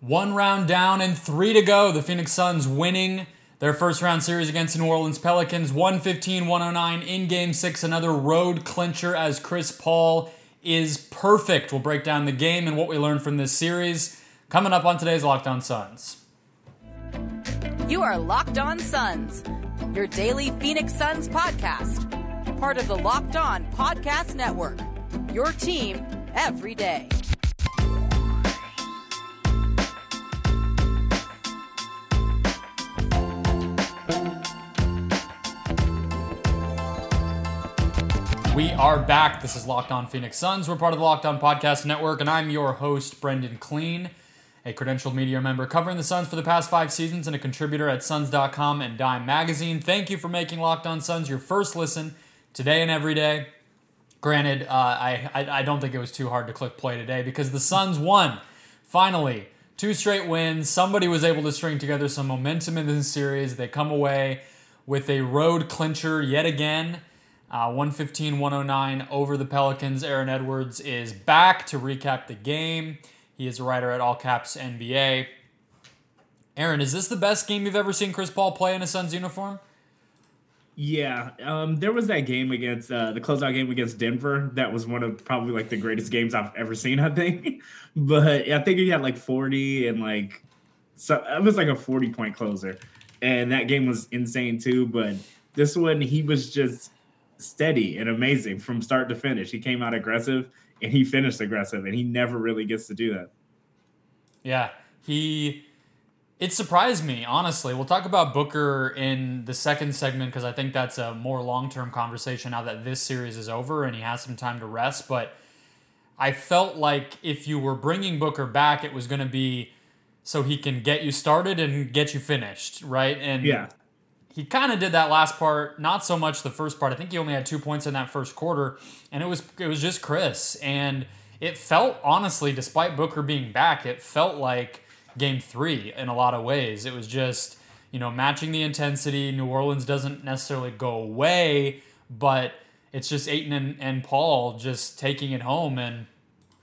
One round down and three to go. The Phoenix Suns winning their first round series against the New Orleans Pelicans 115 109 in game six. Another road clincher as Chris Paul is perfect. We'll break down the game and what we learned from this series coming up on today's Locked On Suns. You are Locked On Suns, your daily Phoenix Suns podcast, part of the Locked On Podcast Network. Your team every day. We are back. This is Locked On Phoenix Suns. We're part of the Locked On Podcast Network, and I'm your host, Brendan Kleen, a credentialed media member covering the Suns for the past five seasons and a contributor at Suns.com and Dime Magazine. Thank you for making Locked On Suns your first listen today and every day. Granted, uh, I, I I don't think it was too hard to click play today because the Suns won. Finally, two straight wins. Somebody was able to string together some momentum in this series. They come away with a road clincher yet again. Uh, 115 109 over the Pelicans. Aaron Edwards is back to recap the game. He is a writer at All Caps NBA. Aaron, is this the best game you've ever seen Chris Paul play in a Suns uniform? Yeah, um, there was that game against uh, the closeout game against Denver. That was one of probably like the greatest games I've ever seen. I think, but I think he had like forty and like so it was like a forty point closer, and that game was insane too. But this one, he was just steady and amazing from start to finish. He came out aggressive and he finished aggressive, and he never really gets to do that. Yeah, he. It surprised me, honestly. We'll talk about Booker in the second segment because I think that's a more long term conversation now that this series is over and he has some time to rest. But I felt like if you were bringing Booker back, it was going to be so he can get you started and get you finished, right? And Yeah, he kind of did that last part, not so much the first part. I think he only had two points in that first quarter, and it was it was just Chris. And it felt honestly, despite Booker being back, it felt like game three in a lot of ways. It was just, you know, matching the intensity. New Orleans doesn't necessarily go away, but it's just Ayton and, and Paul just taking it home. And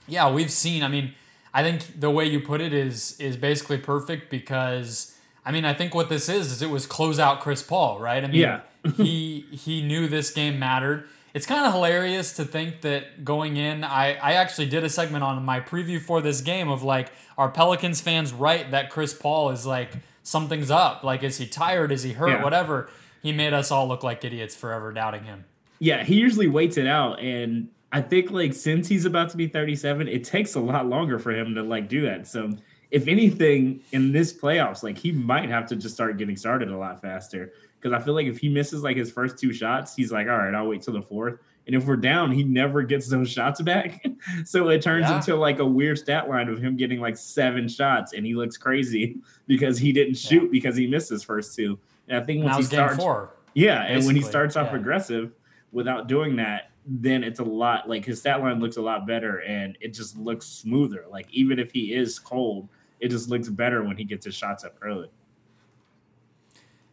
yeah, we've seen, I mean, I think the way you put it is is basically perfect because I mean, I think what this is is it was close out Chris Paul, right? I mean, Yeah. he he knew this game mattered. It's kind of hilarious to think that going in, I, I actually did a segment on my preview for this game of like, are Pelicans fans right that Chris Paul is like, something's up? Like, is he tired? Is he hurt? Yeah. Whatever. He made us all look like idiots forever doubting him. yeah. He usually waits it out, and I think like since he's about to be thirty seven, it takes a lot longer for him to like do that. So if anything, in this playoffs, like he might have to just start getting started a lot faster. Because I feel like if he misses like his first two shots, he's like, all right, I'll wait till the fourth. And if we're down, he never gets those shots back. so it turns Yeah. into like a weird stat line of him getting like seven shots and he looks crazy because he didn't shoot because he missed his first two. And I think once he starts, four. yeah, and when he starts off yeah. aggressive without doing that, then it's a lot like his stat line looks a lot better and it just looks smoother. Like even if he is cold, it just looks better when he gets his shots up early.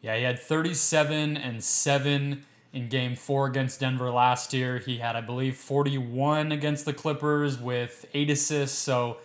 Yeah, he had 37 and 7 in game four against Denver last year. He had, I believe, 41 against the Clippers with eight assists. So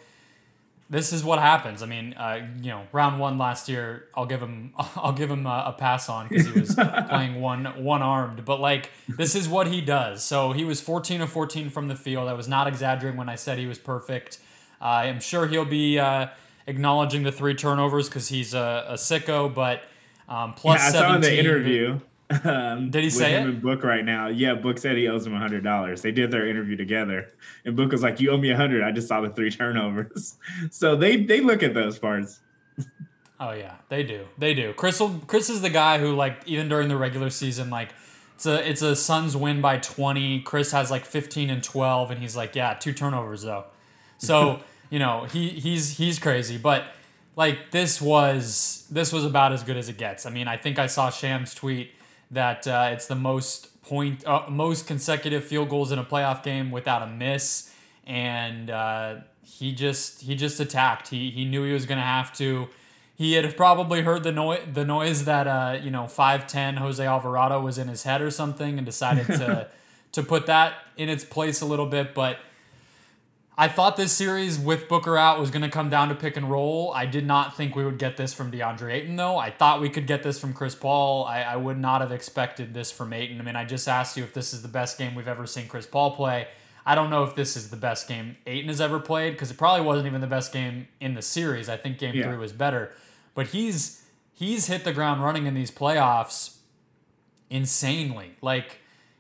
this is what happens. I mean, uh, you know, round one last year, I'll give him, I'll give him a, a pass on because he was playing one one armed. But like, this is what he does. So he was 14 of 14 from the field. I was not exaggerating when I said he was perfect. Uh, I'm sure he'll be uh, acknowledging the three turnovers because he's a, a sicko. But um, plus yeah, I saw in the interview. Um, Did he say him it? And Book right now. Yeah, Book said he owes him a hundred dollars. They did their interview together, and Book was like, "You owe me a hundred. I just saw the three turnovers." so they they look at those parts. Oh yeah, they do. They do. Chris will, Chris is the guy who like even during the regular season like it's a it's a Suns win by 20. Chris has like 15 and 12 and he's like, "Yeah, two turnovers though." So, you know, he he's he's crazy, but like this was this was about as good as it gets. I mean, I think I saw Shams tweet that uh, it's the most point uh, most consecutive field goals in a playoff game without a miss and uh, he just he just attacked. He he knew he was going to have to. He had probably heard the noise the noise that uh, you know five ten Jose Alvarado was in his head or something, and decided to to put that in its place a little bit. But I thought this series with Booker out was going to come down to pick and roll. I did not think we would get this from DeAndre Ayton, though. I thought we could get this from Chris Paul. I, I would not have expected this from Ayton. I mean, I just asked you if this is the best game we've ever seen Chris Paul play. I don't know if this is the best game Ayton has ever played because it probably wasn't even the best game in the series. I think game Yeah. three was better. But he's he's hit the ground running in these playoffs insanely. Like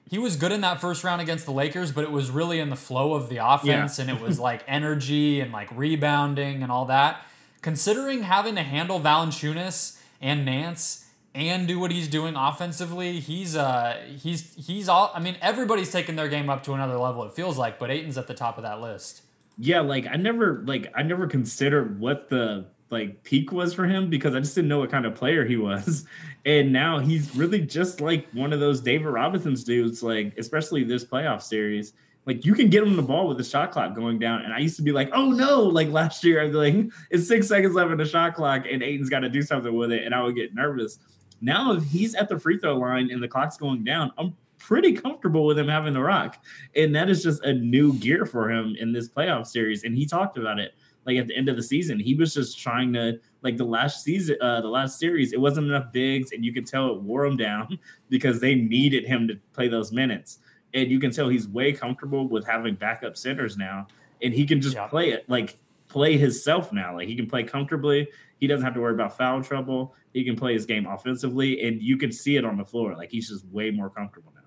he was good in that first round against the Lakers, but it was really in the flow of the offense Yeah. and it was like energy and like rebounding and all that. Considering having to handle Valanciunas and Nance and do what he's doing offensively, he's uh he's he's all I mean everybody's taking their game up to another level it feels like, but Ayton's at the top of that list. Yeah, like I never like I never considered what the like peak was for him because I just didn't know what kind of player he was. And now he's really just like one of those David Robinson's dudes, like especially this playoff series. Like you can get him the ball with the shot clock going down. And I used to be like, oh no, like last year, I'd like, it's six seconds left in the shot clock and Ayton's got to do something with it. And I would get nervous. Now, if he's at the free throw line and the clock's going down, I'm pretty comfortable with him having the rock. And that is just a new gear for him in this playoff series. And he talked about it like at the end of the season. He was just trying to like the last season, uh, the last series, it wasn't enough bigs, and you could tell it wore him down because they needed him to play those minutes. And you can tell he's way comfortable with having backup centers now, and he can just Yeah. play it like play himself now. Like he can play comfortably. He doesn't have to worry about foul trouble. He can play his game offensively, and you can see it on the floor. Like he's just way more comfortable now.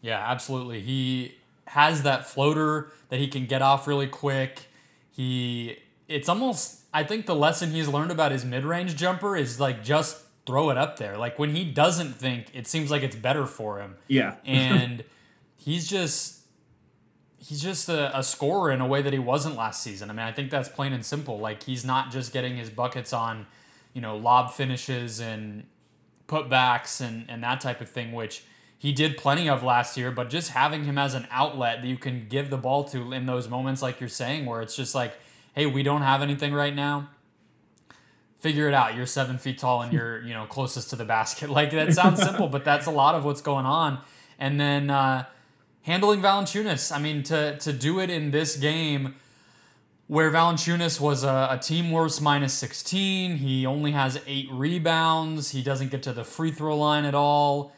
Yeah, absolutely. He has that floater that he can get off really quick. He it's almost I think the lesson he's learned about his mid-range jumper is like just throw it up there. Like when he doesn't think, it seems like it's better for him. Yeah, And he's just he's just a, a scorer in a way that he wasn't last season. I mean, I think that's plain and simple. Like he's not just getting his buckets on, you know, lob finishes and putbacks and, and that type of thing, which he did plenty of last year, but just having him as an outlet that you can give the ball to in those moments, like you're saying, where it's just like, hey, we don't have anything right now. Figure it out. You're seven feet tall and you're, you know, closest to the basket. Like that sounds simple, but that's a lot of what's going on. And then uh, handling Valanciunas. I mean, to to do it in this game where Valanciunas was a, a team worst minus 16. He only has eight rebounds. He doesn't get to the free throw line at all.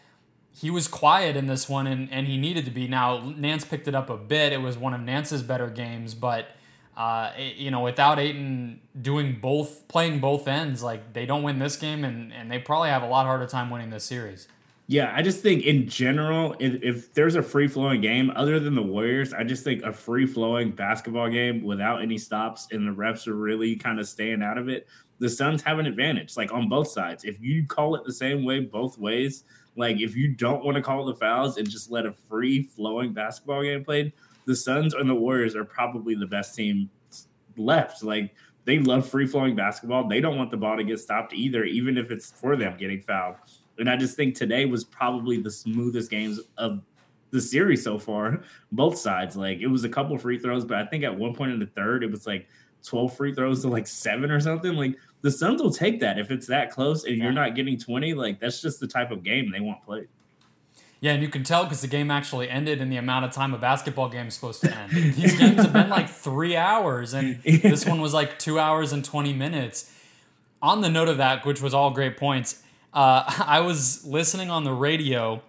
He was quiet in this one, and, and he needed to be. Now, Nance picked it up a bit. It was one of Nance's better games, but, uh, you know, without Ayton doing both, playing both ends, like, they don't win this game, and, and they probably have a lot harder time winning this series. Yeah, I just think in general, if, if there's a free flowing game other than the Warriors, I just think a free flowing basketball game without any stops and the refs are really kind of staying out of it, the Suns have an advantage, like on both sides. If you call it the same way both ways, like if you don't want to call the fouls and just let a free flowing basketball game played, the Suns and the Warriors are probably the best team left. Like they love free flowing basketball. They don't want the ball to get stopped either, even if it's for them getting fouled. And I just think today was probably the smoothest games of the series so far, both sides. Like it was a couple free throws, but I think at one point in the third, it was like 12 free throws to like seven or something. Like the Suns will take that if it's that close and Yeah. you're not getting 20. Like that's just the type of game they want played. Yeah, and you can tell because the game actually ended in the amount of time a basketball game is supposed to end. These games have been like three hours, and this one was like two hours and 20 minutes. On the note of that, which was all great points, uh, I was listening on the radio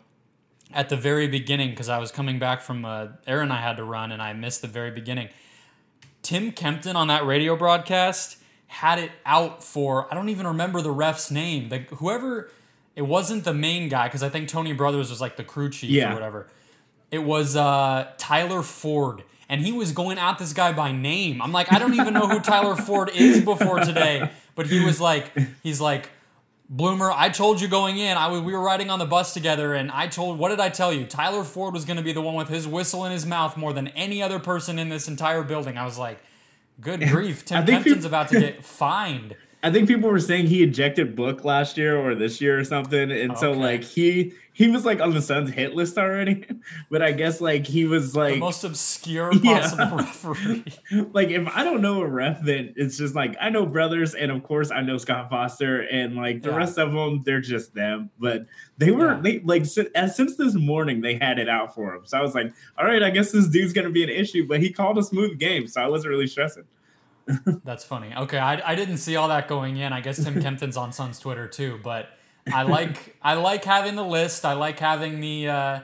at the very beginning because I was coming back from uh, errand I had to run, and I missed the very beginning. Tim Kempton on that radio broadcast had it out for I don't even remember the ref's name. The whoever it wasn't the main guy because I think Tony Brothers was like the crew chief Yeah. or whatever. It was uh, Tyler Ford, and he was going at this guy by name. I'm like, I don't even know who Tyler Ford is before today, but he was like, he's like. Bloomer, I told you going in. I was, we were riding on the bus together, and I told. What did I tell you? Tyler Ford was going to be the one with his whistle in his mouth more than any other person in this entire building. I was like, "Good grief, Tim Kempton's about to get fined." I think people were saying he ejected Book last year or this year or something, and okay. so like he he was like on the Suns hit list already. but I guess like he was like the most obscure possible yeah. referee. like if I don't know a ref, then it's just like I know brothers, and of course I know Scott Foster, and like the yeah. rest of them, they're just them. But they were yeah. they like since, since this morning they had it out for him. So I was like, all right, I guess this dude's gonna be an issue. But he called a smooth game, so I wasn't really stressing. That's funny. Okay, I, I didn't see all that going in. I guess Tim Kempton's on Sun's Twitter too, but I like I like having the list. I like having the uh,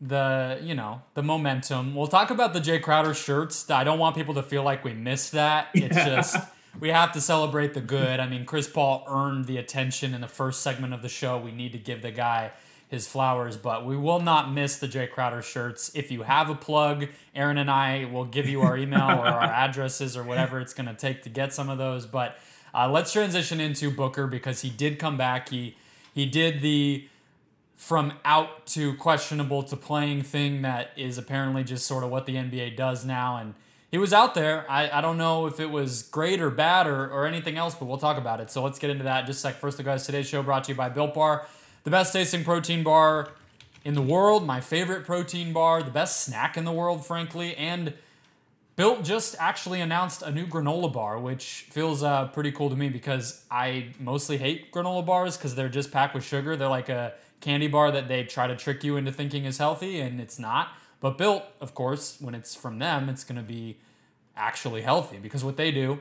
the you know the momentum. We'll talk about the Jae Crowder shirts. I don't want people to feel like we missed that. It's yeah. just we have to celebrate the good. I mean, Chris Paul earned the attention in the first segment of the show. We need to give the guy his flowers, but we will not miss the Jae Crowder shirts. If you have a plug, Aaron and I will give you our email or our addresses or whatever it's going to take to get some of those. But uh, let's transition into Booker because he did come back. He he did the from out to questionable to playing thing that is apparently just sort of what the NBA does now. And he was out there. I, I don't know if it was great or bad or, or anything else, but we'll talk about it. So let's get into that just a sec. First, the guys, today's show brought to you by Built Bar the best tasting protein bar in the world, my favorite protein bar, the best snack in the world, frankly. And Built just actually announced a new granola bar, which feels uh, pretty cool to me because I mostly hate granola bars because they're just packed with sugar. They're like a candy bar that they try to trick you into thinking is healthy, and it's not. But Built, of course, when it's from them, it's going to be actually healthy because what they do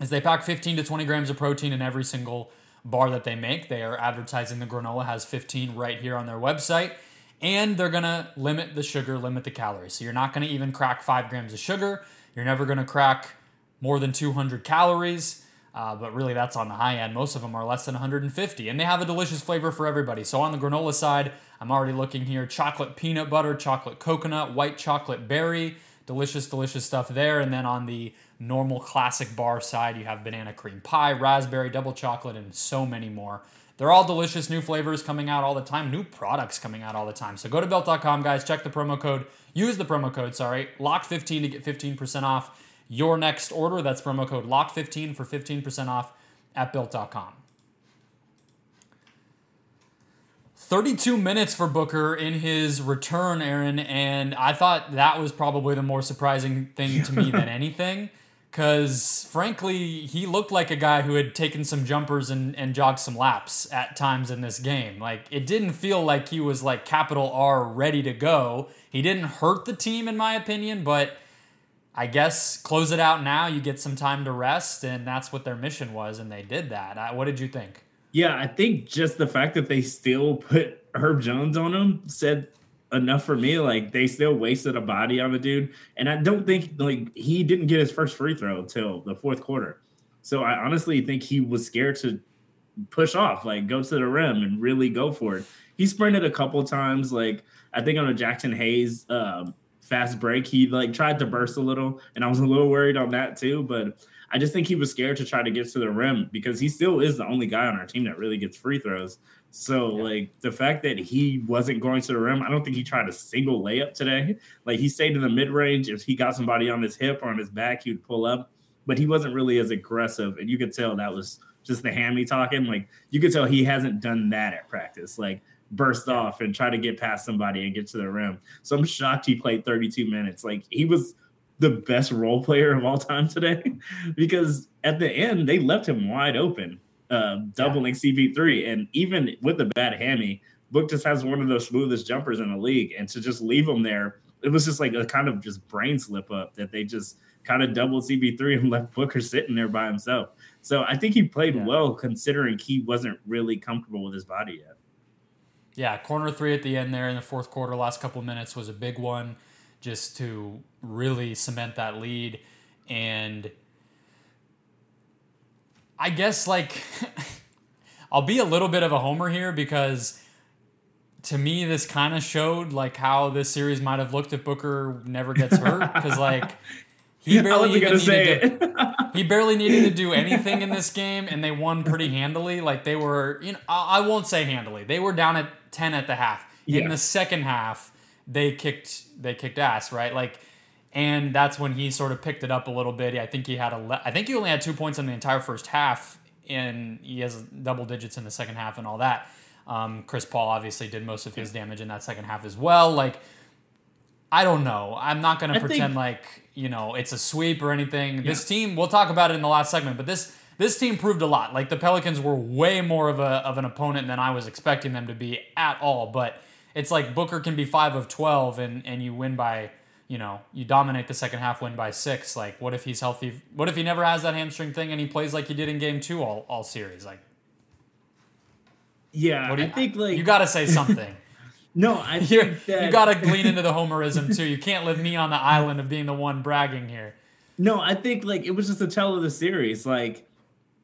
is they pack 15 to 20 grams of protein in every single bar that they make. They are advertising the granola has 15 right here on their website. And they're gonna limit the sugar, limit the calories. So you're not gonna even crack five grams of sugar. You're never gonna crack more than 200 calories. Uh, but really, that's on the high end. Most of them are less than 150, and they have a delicious flavor for everybody. So on the granola side, I'm already looking here: chocolate peanut butter, chocolate coconut, white chocolate berry, delicious, delicious stuff there. And then on the normal classic bar side, you have banana cream pie, raspberry, double chocolate, and so many more. They're all delicious new flavors coming out all the time, new products coming out all the time. So go to built.com, guys, check the promo code, use the promo code, sorry, lock15 to get 15% off your next order. That's promo code lock15 for 15% off at built.com. 32 minutes for Booker in his return, Aaron, and I thought that was probably the more surprising thing to me than anything. Because frankly, he looked like a guy who had taken some jumpers and, and jogged some laps at times in this game. Like, it didn't feel like he was like capital R ready to go. He didn't hurt the team, in my opinion, but I guess close it out now. You get some time to rest, and that's what their mission was, and they did that. What did you think? Yeah, I think just the fact that they still put Herb Jones on him said enough for me. Like they still wasted a body on the dude, and I don't think like he didn't get his first free throw until the fourth quarter. So I honestly think he was scared to push off, like go to the rim and really go for it. He sprinted a couple times, like I think on a Jaxson Hayes um, fast break, he like tried to burst a little, and I was a little worried on that too. But I just think he was scared to try to get to the rim because he still is the only guy on our team that really gets free throws. So yeah. like the fact that he wasn't going to the rim, I don't think he tried a single layup today. Like he stayed in the mid range. If he got somebody on his hip or on his back, he'd pull up. But he wasn't really as aggressive, and you could tell that was just the hammy talking. Like you could tell he hasn't done that at practice. Like burst off and try to get past somebody and get to the rim. So I'm shocked he played 32 minutes. Like he was the best role player of all time today because at the end they left him wide open, uh, doubling yeah. CP3. And even with a bad hammy, Book just has one of the smoothest jumpers in the league. And to just leave him there, it was just like a kind of just brain slip up that they just kind of doubled CP3 and left Booker sitting there by himself. So I think he played yeah. well considering he wasn't really comfortable with his body yet. Yeah, corner three at the end there in the fourth quarter, last couple minutes was a big one just to really cement that lead. And I guess, like, I'll be a little bit of a homer here because to me, this kind of showed like how this series might have looked if Booker never gets hurt. Because, like, he barely even needed to, he barely needed to do anything in this game, and they won pretty handily. Like they were, you know, I, I won't say handily. They were down at ten at the half. Yeah. In the second half, they kicked they kicked ass, right? Like, and that's when he sort of picked it up a little bit. I think he had a I think he only had two points in the entire first half and he has double digits in the second half and all that. Um, Chris Paul obviously did most of his damage in that second half as well. Like, I don't know. I'm not going to pretend think, like you know it's a sweep or anything. Yeah. This team, we'll talk about it in the last segment, but this this team proved a lot. Like the Pelicans were way more of a of an opponent than I was expecting them to be at all. But it's like Booker can be five of twelve and and you win by you know you dominate the second half, win by six. Like what if he's healthy? What if he never has that hamstring thing and he plays like he did in game two all all series? Like yeah, you, I think like you got to say something. no, I you got to glean into the homerism too. You can't leave me on the island of being the one bragging here. No, I think like it was just a tell of the series. Like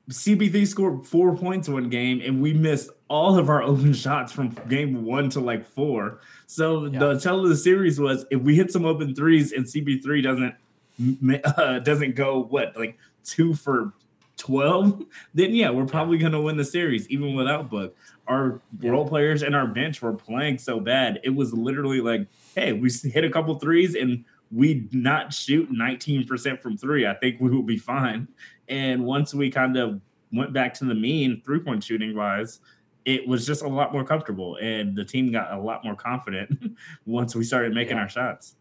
CP3 scored four points one game, and we missed all of our open shots from game one to like four. So yeah. the tell of the series was if we hit some open threes and CP3 doesn't uh, doesn't go what like two for twelve, then yeah, we're probably gonna win the series even without Book. Our yeah. role players and our bench were playing so bad. It was literally like, hey, we hit a couple threes and we not shoot 19% from three. I think we will be fine. And once we kind of went back to the mean three point shooting wise, it was just a lot more comfortable. And the team got a lot more confident once we started making yeah. our shots.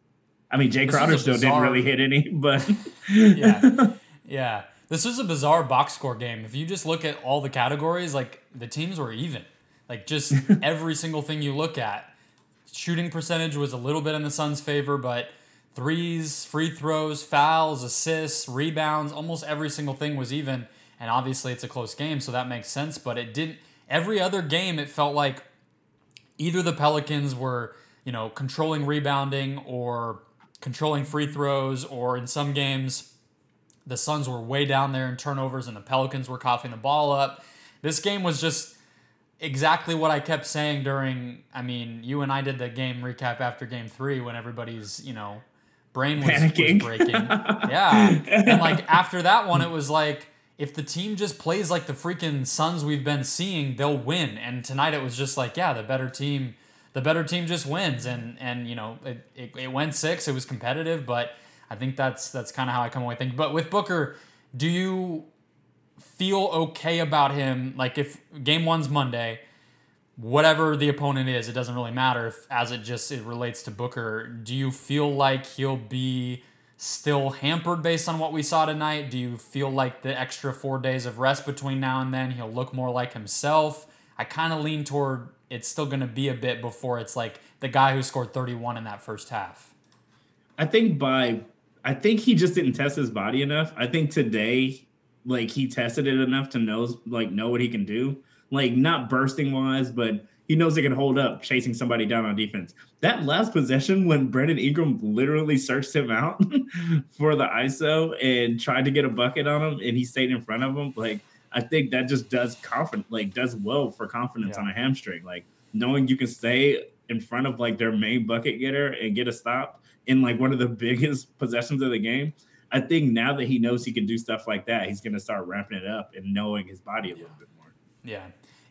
I mean, Jae Crowder still bizarre... didn't really hit any, but yeah. Yeah. This was a bizarre box score game. If you just look at all the categories, like the teams were even. Like just every single thing you look at. Shooting percentage was a little bit in the Suns' favor, but threes, free throws, fouls, assists, rebounds, almost every single thing was even. And obviously, it's a close game, so that makes sense. But it didn't. Every other game, it felt like either the Pelicans were, you know, controlling rebounding or controlling free throws, or in some games, the Suns were way down there in turnovers and the Pelicans were coughing the ball up. This game was just exactly what I kept saying during. I mean, you and I did the game recap after game three when everybody's, you know, brain was, was breaking. yeah. And like after that one, it was like if the team just plays like the freaking Suns we've been seeing, they'll win. And tonight it was just like, yeah, the better team, the better team just wins. And and you know, it, it, it went six. It was competitive, but I think that's that's kind of how I come away thinking. But with Booker, do you feel okay about him? Like if game one's Monday whatever the opponent is, it doesn't really matter if as it just it relates to Booker. Do you feel like he'll be still hampered based on what we saw tonight? Do you feel like the extra 4 days of rest between now and then he'll look more like himself? I kind of lean toward it's still going to be a bit before it's like the guy who scored 31 in that first half. I think by I think he just didn't test his body enough. I think today like he tested it enough to know like know what he can do like not bursting wise, but he knows he can hold up chasing somebody down on defense. That last possession when Brandon Ingram literally searched him out for the ISO and tried to get a bucket on him and he stayed in front of him, like I think that just does confident like does well for confidence yeah. on a hamstring. Like knowing you can stay in front of like their main bucket getter and get a stop in like one of the biggest possessions of the game. I think now that he knows he can do stuff like that, he's gonna start ramping it up and knowing his body a little bit more. Yeah.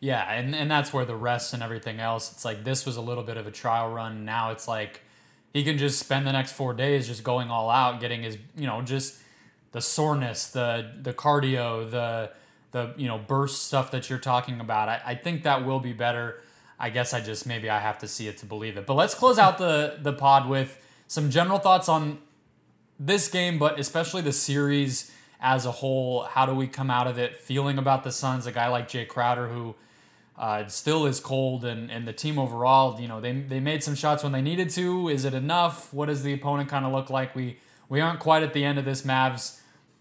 Yeah, and, and that's where the rest and everything else, it's like this was a little bit of a trial run. Now it's like he can just spend the next four days just going all out, getting his, you know, just the soreness, the the cardio, the the you know burst stuff that you're talking about. I, I think that will be better. I guess I just maybe I have to see it to believe it. But let's close out the the pod with some general thoughts on this game, but especially the series as a whole. How do we come out of it feeling about the Suns? A guy like Jae Crowder who uh, still is cold, and, and the team overall, you know, they, they made some shots when they needed to. Is it enough? What does the opponent kind of look like? We we aren't quite at the end of this Mavs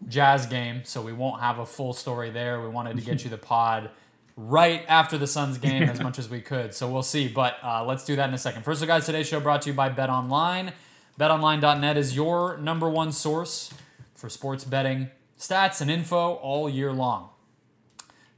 Jazz game, so we won't have a full story there. We wanted to get you the pod right after the Suns game as much as we could, so we'll see. But uh, let's do that in a second. First, of guys, today's show brought to you by Bet Online. BetOnline.net is your number one source for sports betting stats and info all year long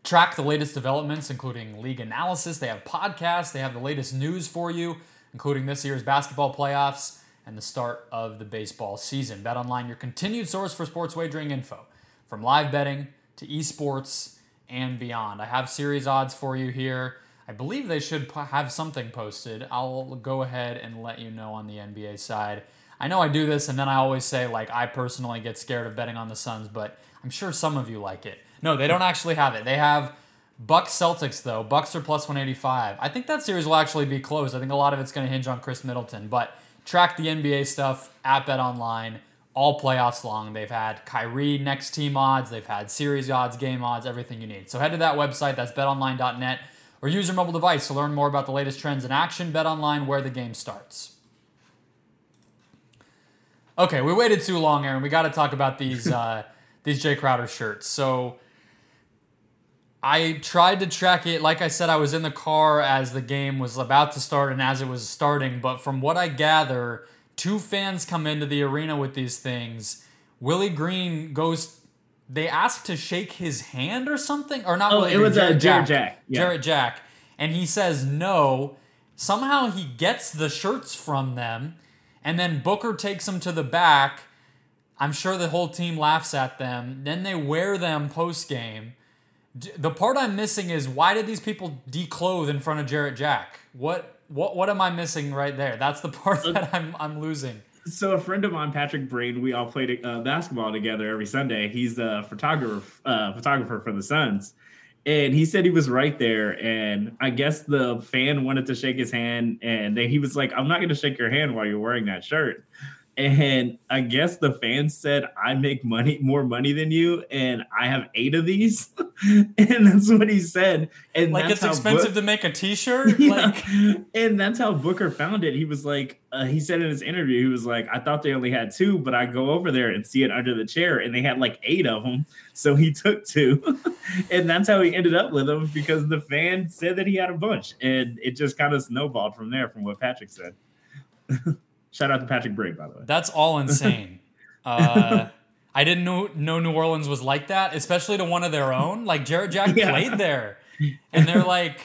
track the latest developments, including league analysis. They have podcasts, they have the latest news for you, including this year's basketball playoffs and the start of the baseball season. Bet online, your continued source for sports wagering info, from live betting to esports and beyond. I have series odds for you here. I believe they should have something posted. I'll go ahead and let you know on the NBA side. I know I do this, and then I always say, like, I personally get scared of betting on the Suns, but I'm sure some of you like it. No, they don't actually have it. They have Bucks Celtics though. Bucks are plus 185. I think that series will actually be close. I think a lot of it's going to hinge on Khris Middleton, but track the NBA stuff at Bet Online all playoffs long. They've had Kyrie next team odds, they've had series odds, game odds, everything you need. So head to that website, that's betonline.net, or use your mobile device to learn more about the latest trends in action. Bet online where the game starts. Okay, we waited too long, Aaron. We got to talk about these uh, these Jae Crowder shirts. So I tried to track it. Like I said, I was in the car as the game was about to start and as it was starting. But from what I gather, two fans come into the arena with these things. Willie Green goes. They asked to shake his hand or something, or not. Oh, Willie it Green, was uh, Jarrett Jack. Yeah. Jarrett Jack, and he says no. Somehow he gets the shirts from them, and then Booker takes them to the back. I'm sure the whole team laughs at them. Then they wear them post game. The part I'm missing is why did these people declothe in front of Jarrett Jack? What what what am I missing right there? That's the part that I'm I'm losing. So a friend of mine, Patrick Brain, we all played uh, basketball together every Sunday. He's the photographer uh, photographer for the Suns, and he said he was right there. And I guess the fan wanted to shake his hand, and then he was like, "I'm not going to shake your hand while you're wearing that shirt." And I guess the fans said, I make money, more money than you, and I have eight of these. and that's what he said. And Like that's it's expensive to make a T-shirt. Yeah. Like and that's how Booker found it. He was like, uh, he said in his interview, he was like, I thought they only had two, but I go over there and see it under the chair, and they had like eight of them. So he took two, and that's how he ended up with them because the fan said that he had a bunch, and it just kind of snowballed from there, from what Patrick said. Shout out to Patrick Brigg, by the way. That's all insane. uh, I didn't know, know New Orleans was like that, especially to one of their own. Like Jarrett Jack Yeah. played there, and they're like,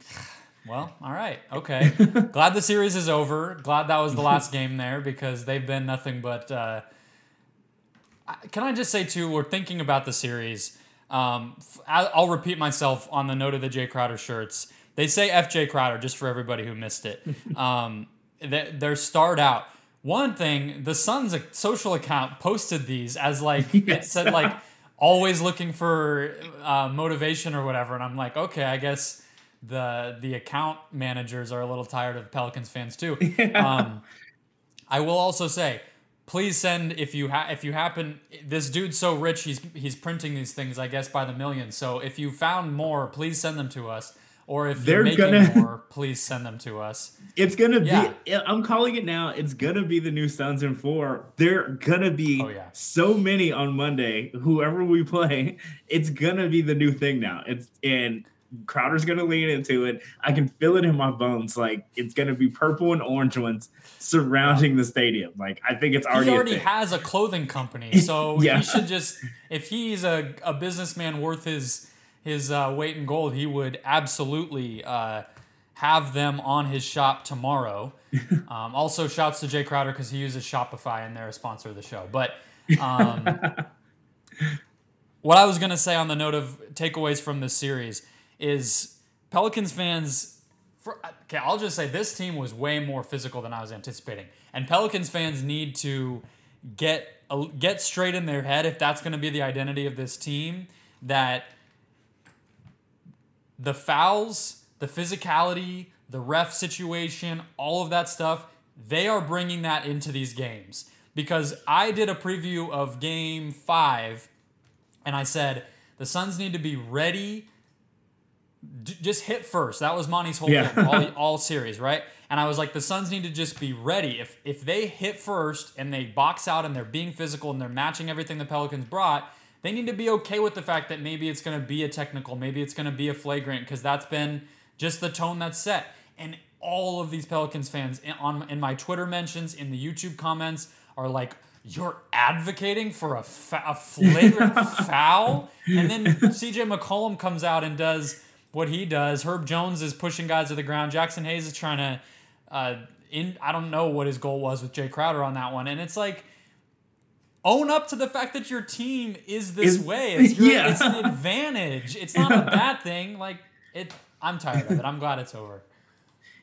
"Well, all right, okay." Glad the series is over. Glad that was the last game there because they've been nothing but. Uh, can I just say too? We're thinking about the series. Um, f- I'll repeat myself on the note of the Jae Crowder shirts. They say FJ Crowder just for everybody who missed it. Um, they- they're starred out. One thing, the Suns social account posted these as like it said like always looking for uh, motivation or whatever, and I'm like, okay, I guess the the account managers are a little tired of Pelicans fans too. Um, I will also say, please send if you ha- if you happen. This dude's so rich, he's he's printing these things, I guess, by the millions. So if you found more, please send them to us. Or if They're making gonna- more, please send them to us. It's gonna Yeah. be. I'm calling it now. It's gonna be the new Suns in four. They're gonna be Oh, yeah. so many on Monday. Whoever we play, it's gonna be the new thing now. It's and Crowder's gonna lean into it. I can feel it in my bones. Like it's gonna be purple and orange ones surrounding the stadium. Like I think it's already. he a already thing. has a clothing company, so Yeah. he should just if he's a, a businessman worth his his uh, weight in gold, he would absolutely uh, have them on his shop tomorrow. um, also, shouts to Jae Crowder because he uses Shopify and they're a sponsor of the show. But um, what I was gonna say on the note of takeaways from this series is Pelicans fans. For, okay, I'll just say this team was way more physical than I was anticipating, and Pelicans fans need to get get straight in their head if that's going to be the identity of this team that the fouls, the physicality, the ref situation, all of that stuff, they are bringing that into these games. Because I did a preview of game five, and I said the Suns need to be ready. D- just hit first. That was Monty's whole Yeah. thing, all, all series, right? And I was like, the Suns need to just be ready. If if they hit first and they box out and they're being physical and they're matching everything the Pelicans brought, they need to be okay with the fact that maybe it's going to be a technical, maybe it's going to be a flagrant, because that's been just the tone that's set. And all of these Pelicans fans in, on in my Twitter mentions, in the YouTube comments, are like, "You're advocating for a, fa- a flagrant foul," and then CJ McCollum comes out and does what he does. Herb Jones is pushing guys to the ground. Jaxson Hayes is trying to. Uh, in I don't know what his goal was with Jae Crowder on that one, and it's like own up to the fact that your team is this Is- way. It's your, Yeah. it's an advantage. It's not a bad thing. Like it, I'm tired of it. I'm glad it's over.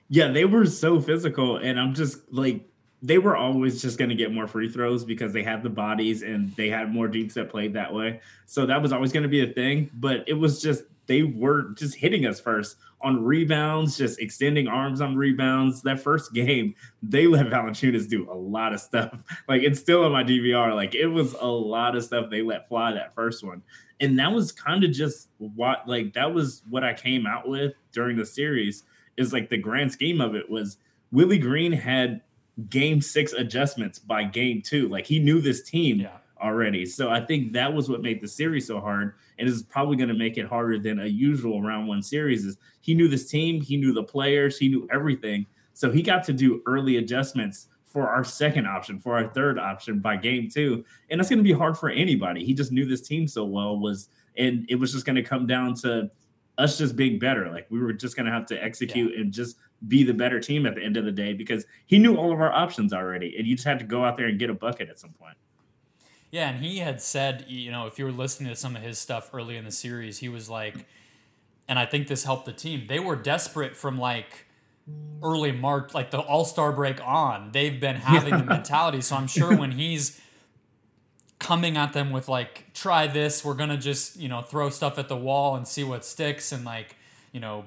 Yeah, they were so physical, and I'm just like, they were always just going to get more free throws because they had the bodies and they had more teams that played that way. So that was always going to be a thing. But it was just they were just hitting us first on rebounds, just extending arms on rebounds. That first game, they let Valanciunas do a lot of stuff. Like it's still on my DVR. Like it was a lot of stuff they let fly that first one. And that was kind of just what like that was what I came out with during the series is like the grand scheme of it was Willie Green had game six adjustments by game two. Like he knew this team yeah. already. So I think that was what made the series so hard and is probably going to make it harder than a usual round one series. Is he knew this team, he knew the players, he knew everything, so he got to do early adjustments for our second option, for our third option by game two, and that's going to be hard for anybody. He just knew this team so well was, and it was just going to come down to us just being better. Like we were just going to have to execute yeah. and just be the better team at the end of the day because he knew all of our options already, and you just had to go out there and get a bucket at some point. Yeah, and he had said, you know, if you were listening to some of his stuff early in the series, he was like, and I think this helped the team. They were desperate from like early March, like the All Star break on. They've been having the mentality. So I'm sure when he's coming at them with like, try this, we're gonna just you know throw stuff at the wall and see what sticks, and like you know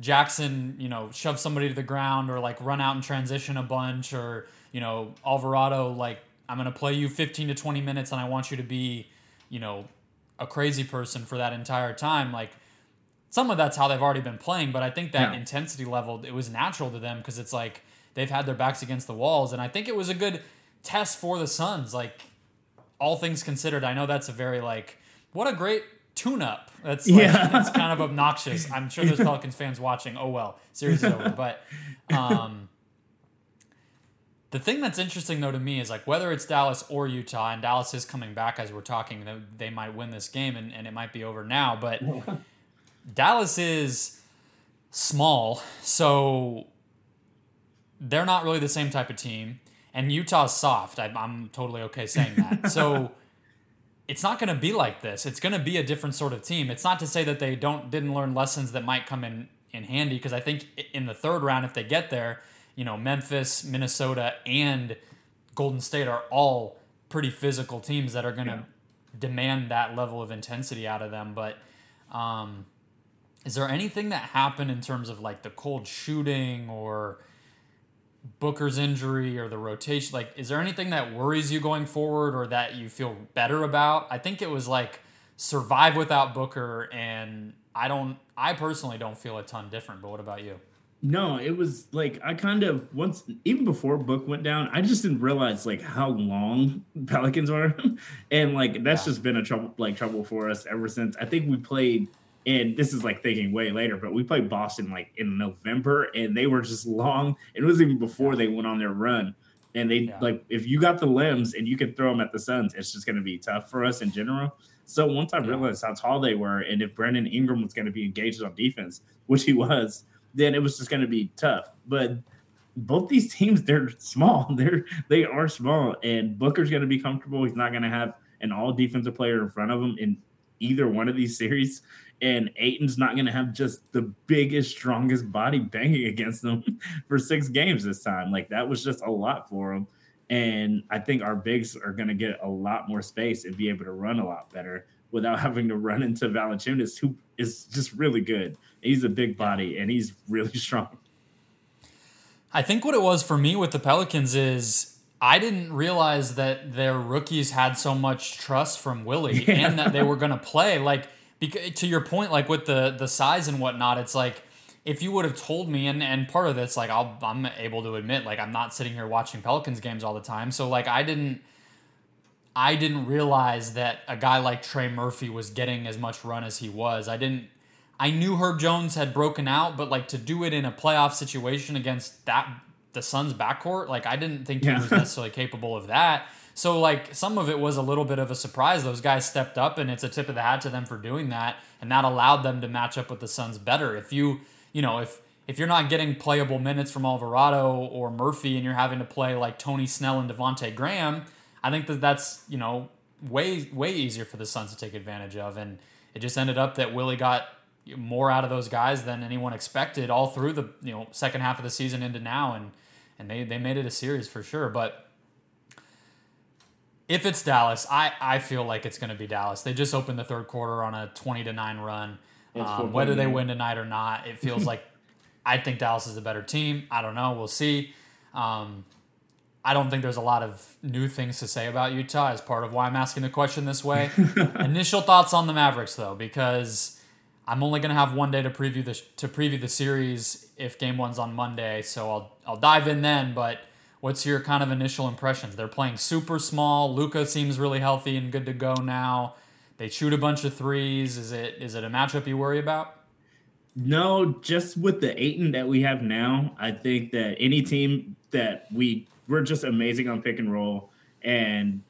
Jackson, you know, shove somebody to the ground or like run out and transition a bunch, or you know Alvarado like I'm going to play you 15 to 20 minutes and I want you to be, you know, a crazy person for that entire time. Like some of that's how they've already been playing, but I think that yeah. intensity level, it was natural to them because it's like they've had their backs against the walls. And I think it was a good test for the Suns. Like all things considered, I know that's a very like, what a great tune up. That's like, yeah. that's kind of obnoxious. I'm sure there's Pelicans fans watching. Oh well, series is over. But um, the thing that's interesting though to me is like whether it's Dallas or Utah, and Dallas is coming back as we're talking, they might win this game and, and it might be over now. But Dallas is small, so they're not really the same type of team. And Utah's soft. I, I'm totally okay saying that. So it's not going to be like this. It's going to be a different sort of team. It's not to say that they don't didn't learn lessons that might come in in handy because I think in the third round if they get there you know, Memphis, Minnesota, and Golden State are all pretty physical teams that are going to yeah. demand that level of intensity out of them. But um, is there anything that happened in terms of like the cold shooting or Booker's injury or the rotation? Like, is there anything that worries you going forward or that you feel better about? I think it was like survive without Booker, and I don't, I personally don't feel a ton different. But what about you? No, it was like I kind of once even before book went down, I just didn't realize like how long Pelicans are. and like that's yeah. just been a trouble like trouble for us ever since. I think we played and this is like thinking way later, but we played Boston like in November and they were just long. It was even before they went on their run. And they yeah. like if you got the limbs and you can throw them at the Suns, it's just gonna be tough for us in general. So once I realized how tall they were and if Brandon Ingram was gonna be engaged on defense, which he was, then it was just going to be tough. But both these teams, they're small. They're they are small, and Booker's going to be comfortable. He's not going to have an all defensive player in front of him in either one of these series. And Ayton's not going to have just the biggest, strongest body banging against them for six games this time. Like that was just a lot for him. And I think our bigs are going to get a lot more space and be able to run a lot better without having to run into Valanciunas, who is just really good. He's a big body and he's really strong. I think what it was for me with the Pelicans is I didn't realize that their rookies had so much trust from Willie yeah. and that they were going to play. Like, to your point, like with the the size and whatnot, it's like if you would have told me, and and part of this, like I'll, I'm able to admit, like I'm not sitting here watching Pelicans games all the time, so like I didn't I didn't realize that a guy like Trey Murphy was getting as much run as he was. I didn't. I knew Herb Jones had broken out, but like to do it in a playoff situation against that the Suns backcourt, like I didn't think yeah. he was necessarily capable of that. So like some of it was a little bit of a surprise. Those guys stepped up, and it's a tip of the hat to them for doing that, and that allowed them to match up with the Suns better. If you, you know, if if you're not getting playable minutes from Alvarado or Murphy, and you're having to play like Tony Snell and Devonte Graham I think that that's you know way way easier for the Suns to take advantage of, and it just ended up that Willie got more out of those guys than anyone expected all through the you know second half of the season into now, and and they they made it a series for sure. But if it's Dallas, I I feel like it's going to be Dallas. They just opened the third quarter on a twenty to nine run. Um, whether they win tonight or not, it feels like I think Dallas is a better team. I don't know. We'll see. Um, I don't think there's a lot of new things to say about Utah as part of why I'm asking the question this way. Initial thoughts on the Mavericks though, because I'm only gonna have one day to preview the to preview the series if game one's on Monday, so I'll I'll dive in then. But what's your kind of initial impressions? They're playing super small. Luka seems really healthy and good to go now. They shoot a bunch of threes. Is it is it a matchup you worry about? No, just with the Ayton that we have now, I think that any team that we we're just amazing on pick and roll, and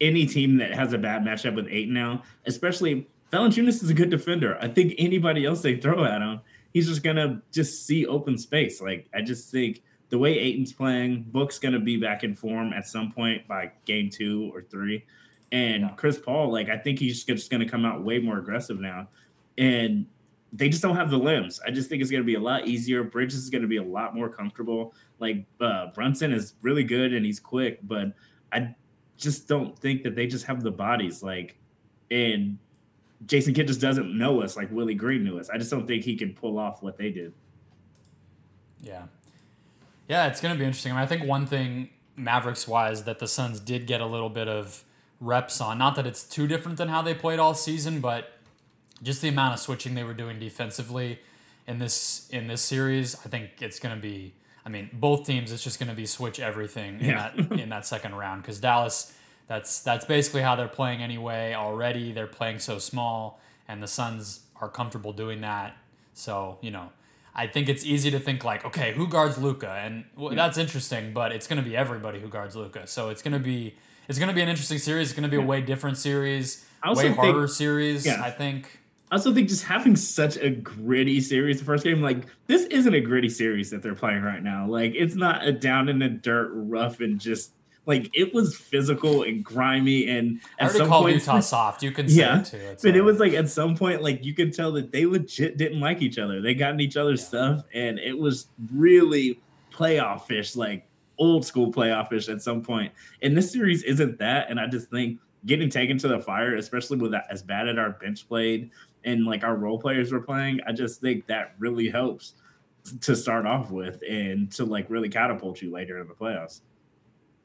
any team that has a bad matchup with Ayton now, especially Valanciunas is a good defender. I think anybody else they throw at him, he's just gonna just see open space. Like I just think the way Ayton's playing, Book's gonna be back in form at some point by game two or three. And. Chris Paul, like I think he's just gonna come out way more aggressive now. And they just don't have the limbs. I just think it's going to be a lot easier. Bridges is going to be a lot more comfortable. Like uh, Brunson is really good and he's quick, but I just don't think that they just have the bodies. Like, and Jason Kidd just doesn't know us like Willie Green knew us. I just don't think he can pull off what they did. Yeah. Yeah, it's going to be interesting. I, mean, I think one thing Mavericks wise that the Suns did get a little bit of reps on, not that it's too different than how they played all season, but just the amount of switching they were doing defensively in this in this series, I think it's going to be. I mean, both teams. It's just going to be switch everything in yeah. that in that second round because Dallas that's that's basically how they're playing anyway. Already they're playing so small, and the Suns are comfortable doing that. So you know, I think it's easy to think like, okay, who guards Luka, and well, that's interesting, but it's going to be everybody who guards Luka. So it's going to be it's going to be an interesting series. It's going to be a way different series, way harder think, series. Yeah. I think. I also think just having such a gritty series the first game, like this isn't a gritty series that they're playing right now. Like it's not a down in the dirt, rough and just like it was physical and grimy, and I some point, Utah soft. You can yeah, it too. It's but it was like at some point, like you could tell that they legit didn't like each other. They got in each other's yeah. stuff, and it was really playoff fish, like old school playoff fish at some point. And this series isn't that. And I just think getting taken to the fire, especially with that, as bad as our bench played and like our role players were playing, I just think that really helps to start off with and to like really catapult you later in the playoffs.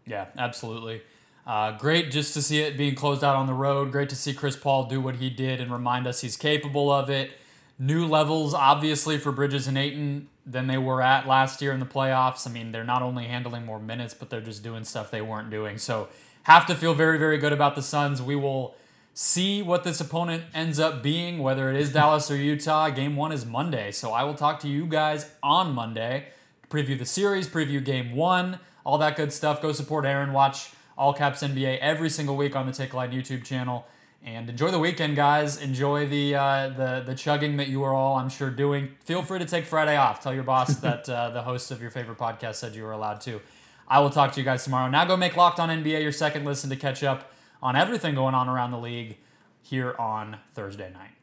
Yeah, absolutely. Uh, great just to see it being closed out on the road. Great to see Chris Paul do what he did and remind us he's capable of it. New levels, obviously, for Bridges and Ayton than they were at last year in the playoffs. I mean, they're not only handling more minutes, but they're just doing stuff they weren't doing. So, have to feel very, very good about the Suns. We will see what this opponent ends up being, whether it is Dallas or Utah. Game one is Monday. So, I will talk to you guys on Monday, preview the series, preview game one all that good stuff. Go support Aaron. Watch All Caps NBA every single week on the Take Line YouTube channel. And enjoy the weekend, guys. Enjoy the uh, the the chugging that you are all, I'm sure, doing. Feel free to take Friday off. Tell your boss that uh, the host of your favorite podcast said you were allowed to. I will talk to you guys tomorrow. Now go make Locked On NBA your second listen to catch up on everything going on around the league here on Thursday night.